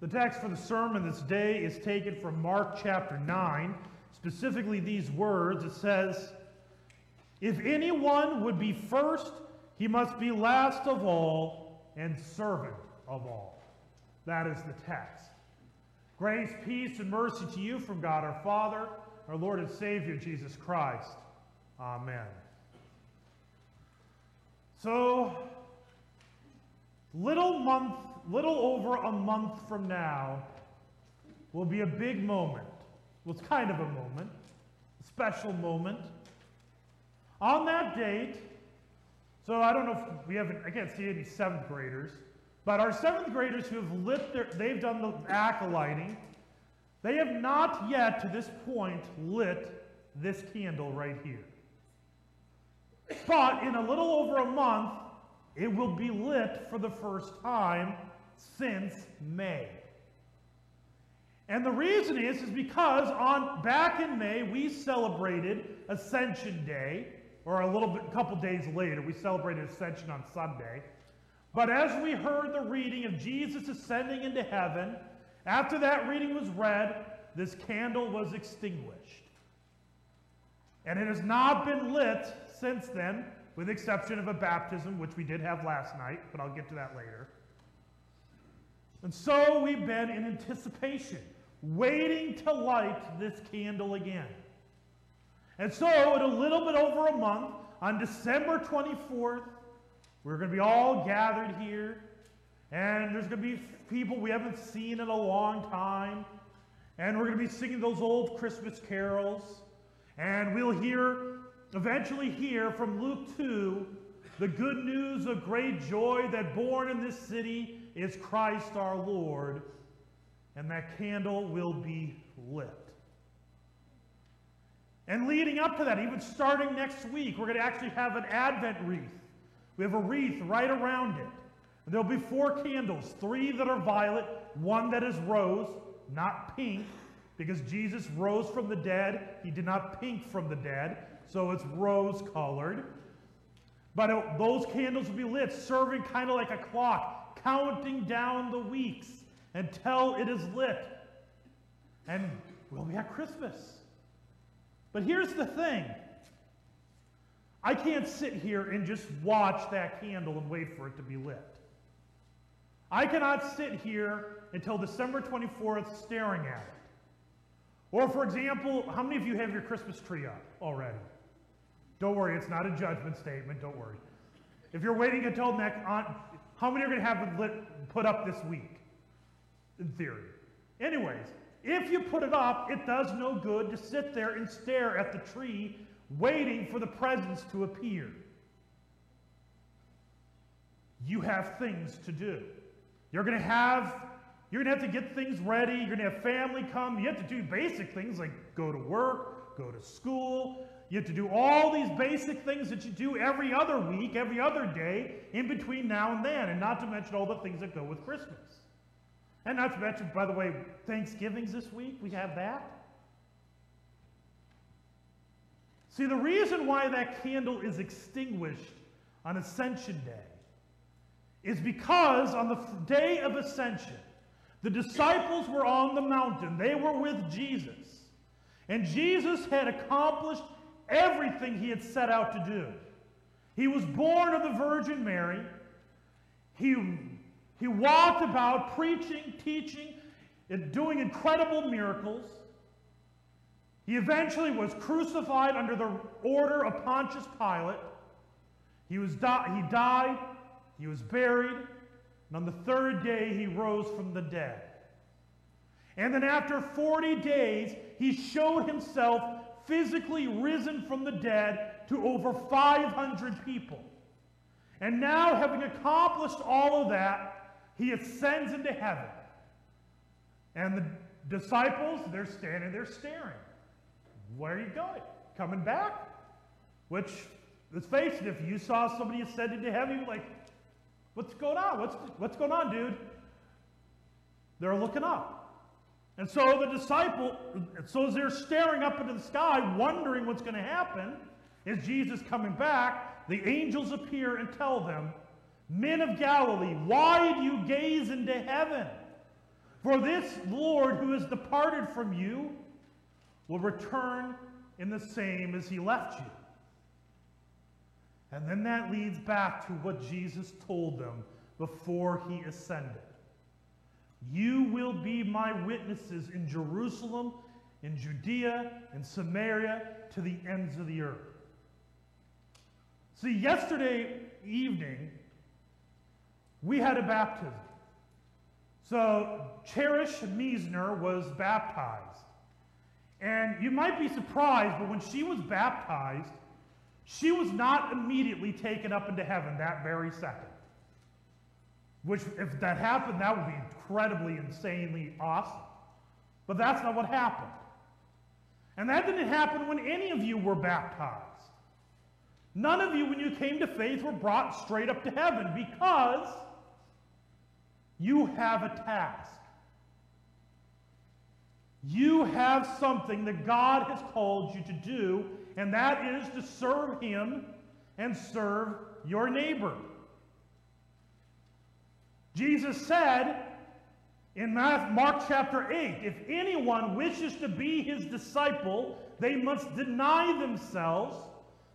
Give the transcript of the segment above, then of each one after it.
The text for the sermon this day is taken from Mark chapter 9, specifically these words. It says, If anyone would be first, he must be last of all and servant of all. That is the text. Grace, peace, and mercy to you from God our Father, our Lord and Savior, Jesus Christ. Amen. So, little month, little over a month from now will be a big moment. Well, it's kind of a moment, a special moment. On that date, so I don't know if we haven't, I can't see any seventh graders. But our seventh graders who have lit their, they've done the acolyting, they have not yet to this point lit this candle right here. But in a little over a month, it will be lit for the first time since May. And the reason is, is because on back in May, we celebrated Ascension Day, or a little bit, a couple days later, we celebrated Ascension on Sunday. But as we heard the reading of Jesus ascending into heaven, after that reading was read, this candle was extinguished. And it has not been lit since then, with the exception of a baptism, which we did have last night, but I'll get to that later. And so we've been in anticipation, waiting to light this candle again. And so, in a little bit over a month, on December 24th, we're going to be all gathered here, and there's going to be people we haven't seen in a long time, and we're going to be singing those old Christmas carols, and we'll hear, eventually hear from Luke 2, the good news of great joy that born in this city is Christ our Lord, and that candle will be lit. And leading up to that, even starting next week, we're going to actually have an Advent wreath we have a wreath right around it. And there'll be four candles three that are violet, one that is rose, not pink, because Jesus rose from the dead. He did not pink from the dead, so it's rose colored. But it, those candles will be lit, serving kind of like a clock, counting down the weeks until it is lit. And we'll be at Christmas. But here's the thing I can't sit here and just watch that candle and wait for it to be lit. I cannot sit here until December 24th staring at it. Or, for example, how many of you have your Christmas tree up already? Don't worry, it's not a judgment statement, don't worry. If you're waiting until next, on, how many are going to have it put up this week? In theory. Anyways, if you put it up, it does no good to sit there and stare at the tree waiting for the presents to appear. You have things to do. You're going to have you're going to have to get things ready. You're going to have family come. You have to do basic things like go to work, go to school. You have to do all these basic things that you do every other week, every other day, in between now and then, and not to mention all the things that go with Christmas. And not to mention, by the way, Thanksgiving's this week. We have that. See, the reason why that candle is extinguished on Ascension Day is because on the day of Ascension, the disciples were on the mountain. They were with Jesus. And Jesus had accomplished everything he had set out to do. He was born of the Virgin Mary. He, he walked about preaching, teaching, and doing incredible miracles. He eventually was crucified under the order of Pontius Pilate. He, was di- he died, he was buried, and on the third day he rose from the dead. And then after 40 days, he showed himself physically risen from the dead to over 500 people. And now, having accomplished all of that, he ascends into heaven. And the disciples, they're standing there staring. Where are you going? Coming back? Which, let's face it, if you saw somebody ascending to heaven, like, what's going on? What's, what's going on, dude? They're looking up. And so the disciple, so as they're staring up into the sky, wondering what's going to happen, is Jesus coming back, the angels appear and tell them, Men of Galilee, why do you gaze into heaven? For this Lord who has departed from you will return in the same as he left you. And then that leads back to what Jesus told them before he ascended. You will be my witnesses in Jerusalem, in Judea, in Samaria, to the ends of the earth. See, yesterday evening, we had a baptism. So, Cherish Meisner was baptized. And you might be surprised, but when she was baptized, she was not immediately taken up into heaven that very second. Which, if that happened, that would be incredibly, insanely awesome. But that's not what happened. And that didn't happen when any of you were baptized. None of you, when you came to faith, were brought straight up to heaven because you have a task. You have something that God has called you to do, and that is to serve Him and serve your neighbor. Jesus said in Mark chapter 8 if anyone wishes to be his disciple, they must deny themselves,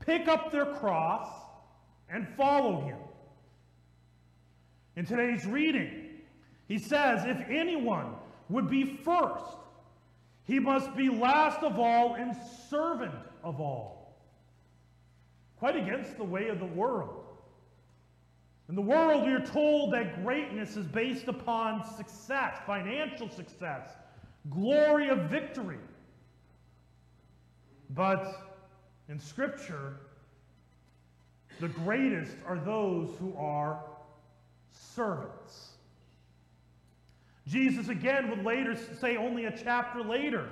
pick up their cross, and follow him. In today's reading, he says, if anyone would be first, he must be last of all and servant of all. Quite against the way of the world. In the world, we are told that greatness is based upon success, financial success, glory of victory. But in Scripture, the greatest are those who are servants. Jesus again would later say, only a chapter later,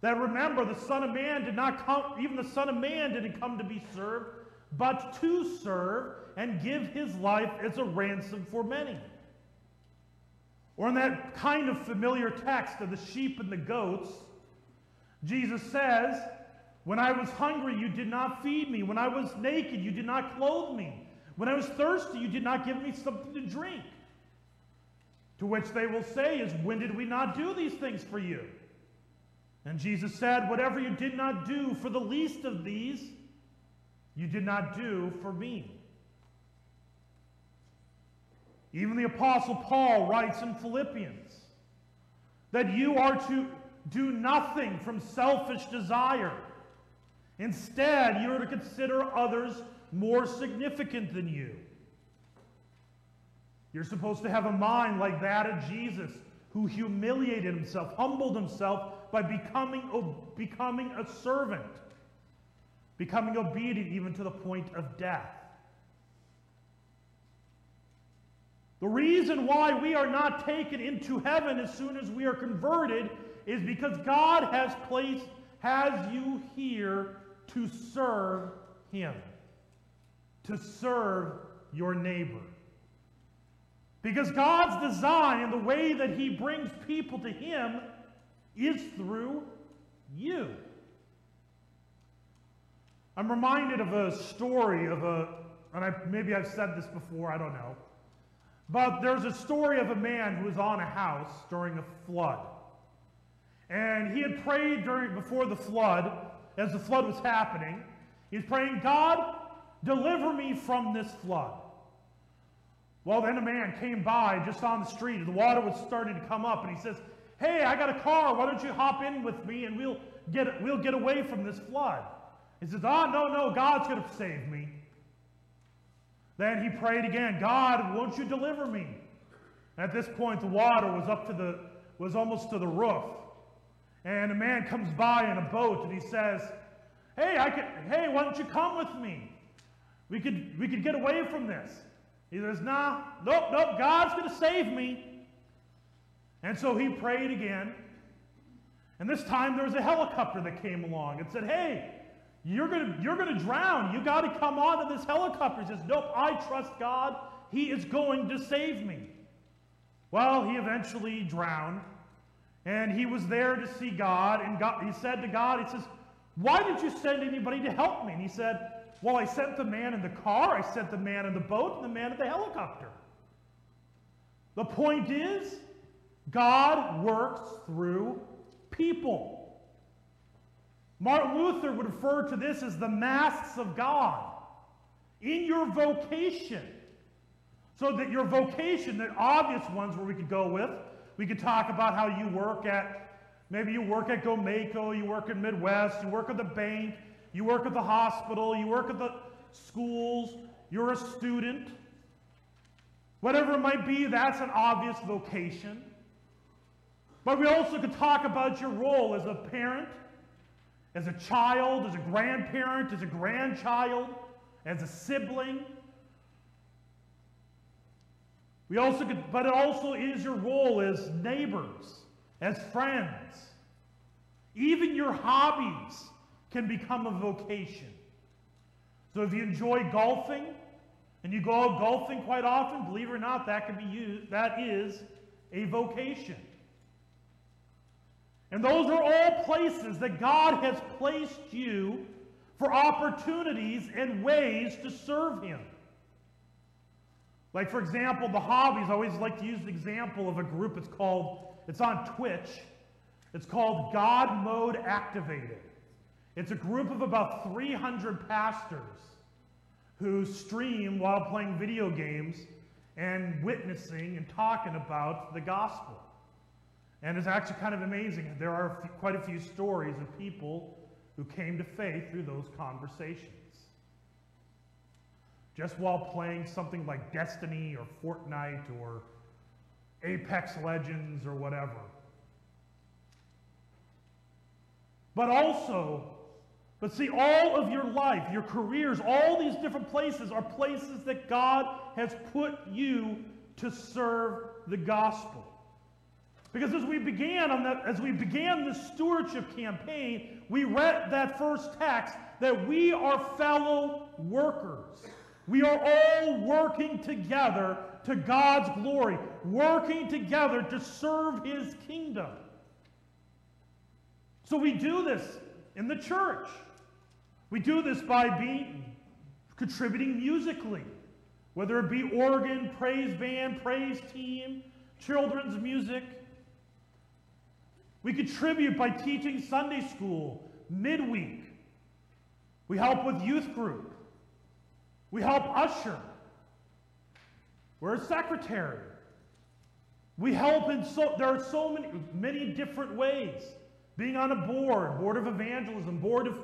that remember, the Son of Man did not come, even the Son of Man didn't come to be served, but to serve and give his life as a ransom for many. Or in that kind of familiar text of the sheep and the goats, Jesus says, When I was hungry, you did not feed me. When I was naked, you did not clothe me. When I was thirsty, you did not give me something to drink. To which they will say is, When did we not do these things for you? And Jesus said, Whatever you did not do for the least of these, you did not do for me. Even the Apostle Paul writes in Philippians that you are to do nothing from selfish desire. Instead, you are to consider others more significant than you. You're supposed to have a mind like that of Jesus, who humiliated himself, humbled himself by becoming, becoming a servant, becoming obedient even to the point of death. The reason why we are not taken into heaven as soon as we are converted is because God has placed, has you here to serve Him, to serve your neighbor. Because God's design and the way that He brings people to Him is through you. I'm reminded of a story of a, and I, maybe I've said this before, I don't know. But there's a story of a man who was on a house during a flood. And he had prayed during before the flood, as the flood was happening. He's praying, God, deliver me from this flood. Well, then a man came by just on the street. And the water was starting to come up, and he says, Hey, I got a car. Why don't you hop in with me and we'll get, we'll get away from this flood? He says, Oh, no, no, God's going to save me. Then he prayed again, God, won't you deliver me? At this point, the water was up to the, was almost to the roof. And a man comes by in a boat and he says, Hey, I could, hey, why don't you come with me? We could, we could get away from this. He says, Nah, nope, nope, God's going to save me. And so he prayed again. And this time there was a helicopter that came along and said, Hey, you're going you're gonna drown. You got to come onto this helicopter. He says, Nope, I trust God. He is going to save me. Well, he eventually drowned. And he was there to see God. And God, he said to God, He says, Why did you send anybody to help me? And he said, Well, I sent the man in the car, I sent the man in the boat, and the man in the helicopter. The point is, God works through people. Martin Luther would refer to this as the masks of God in your vocation. So that your vocation, the obvious ones where we could go with, we could talk about how you work at, maybe you work at GoMaco, you work at Midwest, you work at the bank, you work at the hospital, you work at the schools, you're a student. Whatever it might be, that's an obvious vocation. But we also could talk about your role as a parent, as a child, as a grandparent, as a grandchild, as a sibling. We also could, but it also is your role as neighbors, as friends. Even your hobbies can become a vocation. So if you enjoy golfing and you go out golfing quite often, believe it or not, that can be used, that is a vocation. And those are all places that God has placed you for opportunities and ways to serve Him. Like, for example, the hobbies, I always like to use the example of a group. It's called, it's on Twitch. It's called God Mode Activated. It's a group of about 300 pastors who stream while playing video games and witnessing and talking about the gospel. And it's actually kind of amazing. There are quite a few stories of people who came to faith through those conversations. Just while playing something like Destiny or Fortnite or Apex Legends or whatever. But also, but see, all of your life, your careers, all these different places are places that God has put you to serve the gospel. Because as we began on that, as we began the stewardship campaign, we read that first text that we are fellow workers. We are all working together to God's glory, working together to serve his kingdom. So we do this in the church. We do this by being contributing musically, whether it be organ, praise band, praise team, children's music. We contribute by teaching Sunday school midweek. We help with youth group. We help usher. We're a secretary. We help in so there are so many many different ways. Being on a board, board of evangelism, board of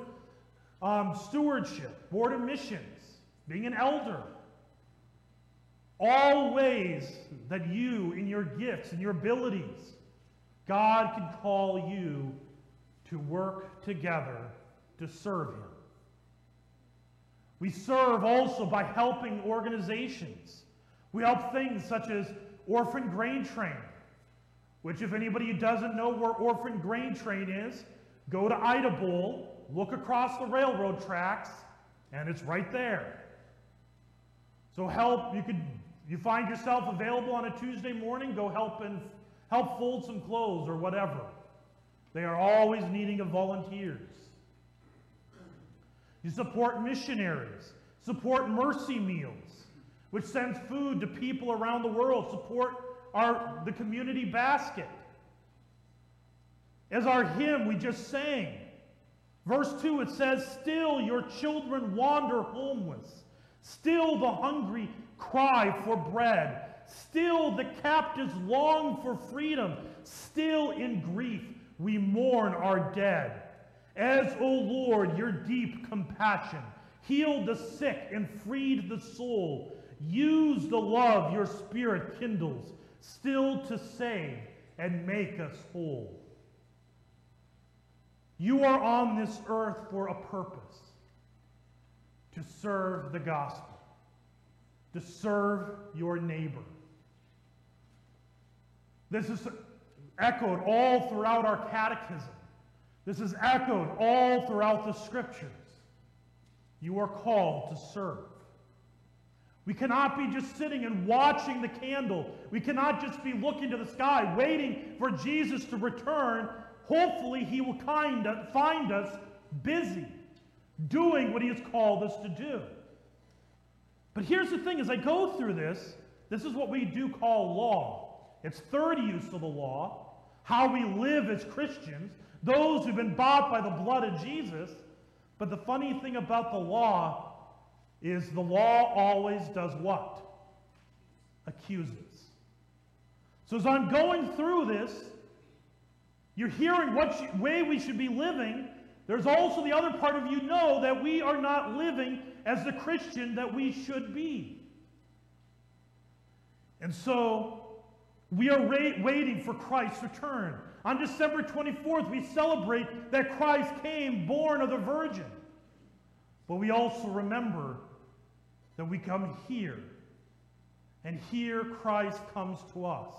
um, stewardship, board of missions, being an elder. All ways that you, in your gifts and your abilities, God can call you to work together to serve Him. We serve also by helping organizations. We help things such as Orphan Grain Train, which, if anybody doesn't know where Orphan Grain Train is, go to Ida Bowl, look across the railroad tracks, and it's right there. So help, you could you find yourself available on a Tuesday morning, go help and help fold some clothes or whatever. They are always needing of volunteers. You support missionaries, support Mercy Meals, which sends food to people around the world, support our, the community basket. As our hymn we just sang, verse 2, it says, Still your children wander homeless, still the hungry cry for bread. Still, the captives long for freedom. Still, in grief, we mourn our dead. As, O Lord, your deep compassion healed the sick and freed the soul, use the love your spirit kindles, still to save and make us whole. You are on this earth for a purpose to serve the gospel, to serve your neighbor. This is echoed all throughout our catechism. This is echoed all throughout the scriptures. You are called to serve. We cannot be just sitting and watching the candle. We cannot just be looking to the sky, waiting for Jesus to return. Hopefully, he will kind of find us busy doing what he has called us to do. But here's the thing as I go through this, this is what we do call law. Its third use of the law, how we live as Christians, those who've been bought by the blood of Jesus. But the funny thing about the law is the law always does what? Accuses. So as I'm going through this, you're hearing what way we should be living. There's also the other part of you know that we are not living as the Christian that we should be. And so we are waiting for Christ's return. On December 24th, we celebrate that Christ came born of the Virgin. But we also remember that we come here, and here Christ comes to us.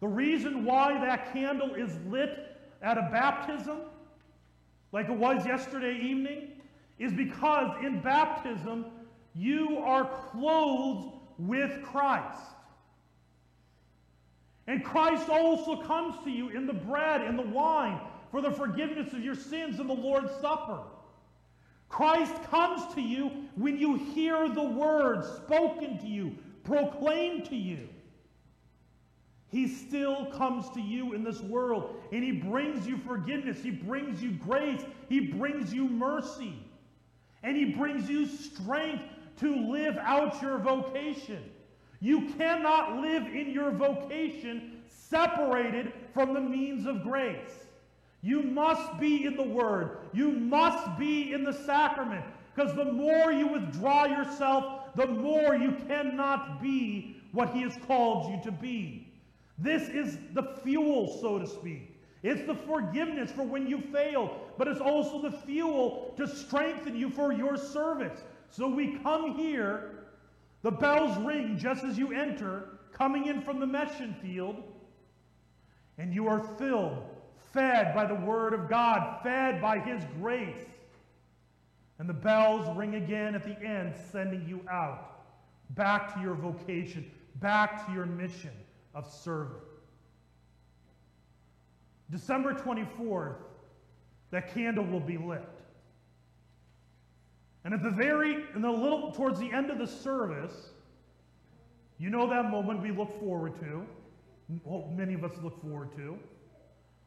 The reason why that candle is lit at a baptism, like it was yesterday evening, is because in baptism you are clothed with Christ. And Christ also comes to you in the bread and the wine for the forgiveness of your sins in the Lord's Supper. Christ comes to you when you hear the word spoken to you, proclaimed to you. He still comes to you in this world, and He brings you forgiveness, He brings you grace, He brings you mercy, and He brings you strength to live out your vocation. You cannot live in your vocation separated from the means of grace. You must be in the Word. You must be in the sacrament. Because the more you withdraw yourself, the more you cannot be what He has called you to be. This is the fuel, so to speak. It's the forgiveness for when you fail, but it's also the fuel to strengthen you for your service. So we come here the bells ring just as you enter, coming in from the mission field, and you are filled, fed by the Word of God, fed by His grace. And the bells ring again at the end, sending you out, back to your vocation, back to your mission of serving. December 24th, that candle will be lit. And at the very, in the little, towards the end of the service, you know that moment we look forward to, well, many of us look forward to.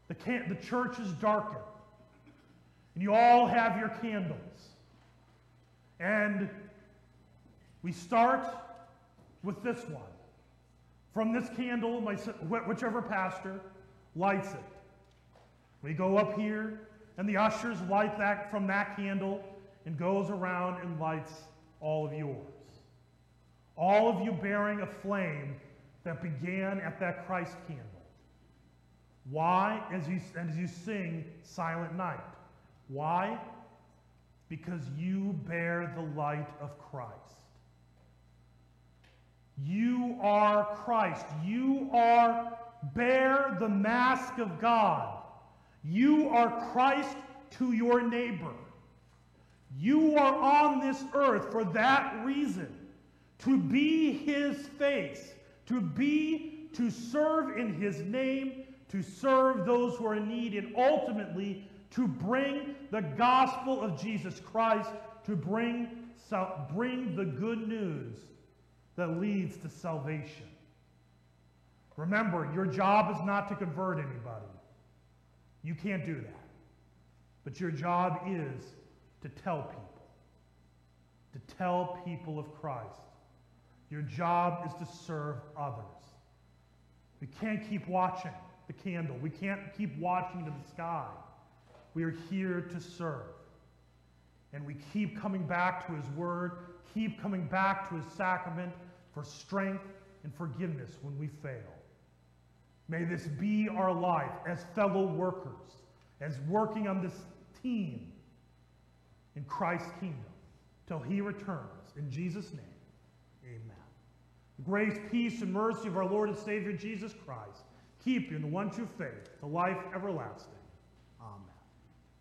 The, can, the church is darkened, and you all have your candles. And we start with this one. From this candle, my, whichever pastor lights it. We go up here, and the ushers light that from that candle and goes around and lights all of yours. All of you bearing a flame that began at that Christ candle. Why? As you, as you sing Silent Night. Why? Because you bear the light of Christ. You are Christ. You are bear the mask of God. You are Christ to your neighbor. You are on this earth for that reason to be his face, to be, to serve in his name, to serve those who are in need, and ultimately to bring the gospel of Jesus Christ, to bring, bring the good news that leads to salvation. Remember, your job is not to convert anybody. You can't do that. But your job is to tell people. To tell people of Christ. Your job is to serve others. We can't keep watching the candle. We can't keep watching to the sky. We are here to serve. And we keep coming back to his word, keep coming back to his sacrament for strength and forgiveness when we fail. May this be our life as fellow workers, as working on this team in Christ's kingdom till he returns. In Jesus' name, amen. The grace, peace, and mercy of our Lord and Savior Jesus Christ keep you in the one true faith, the life everlasting.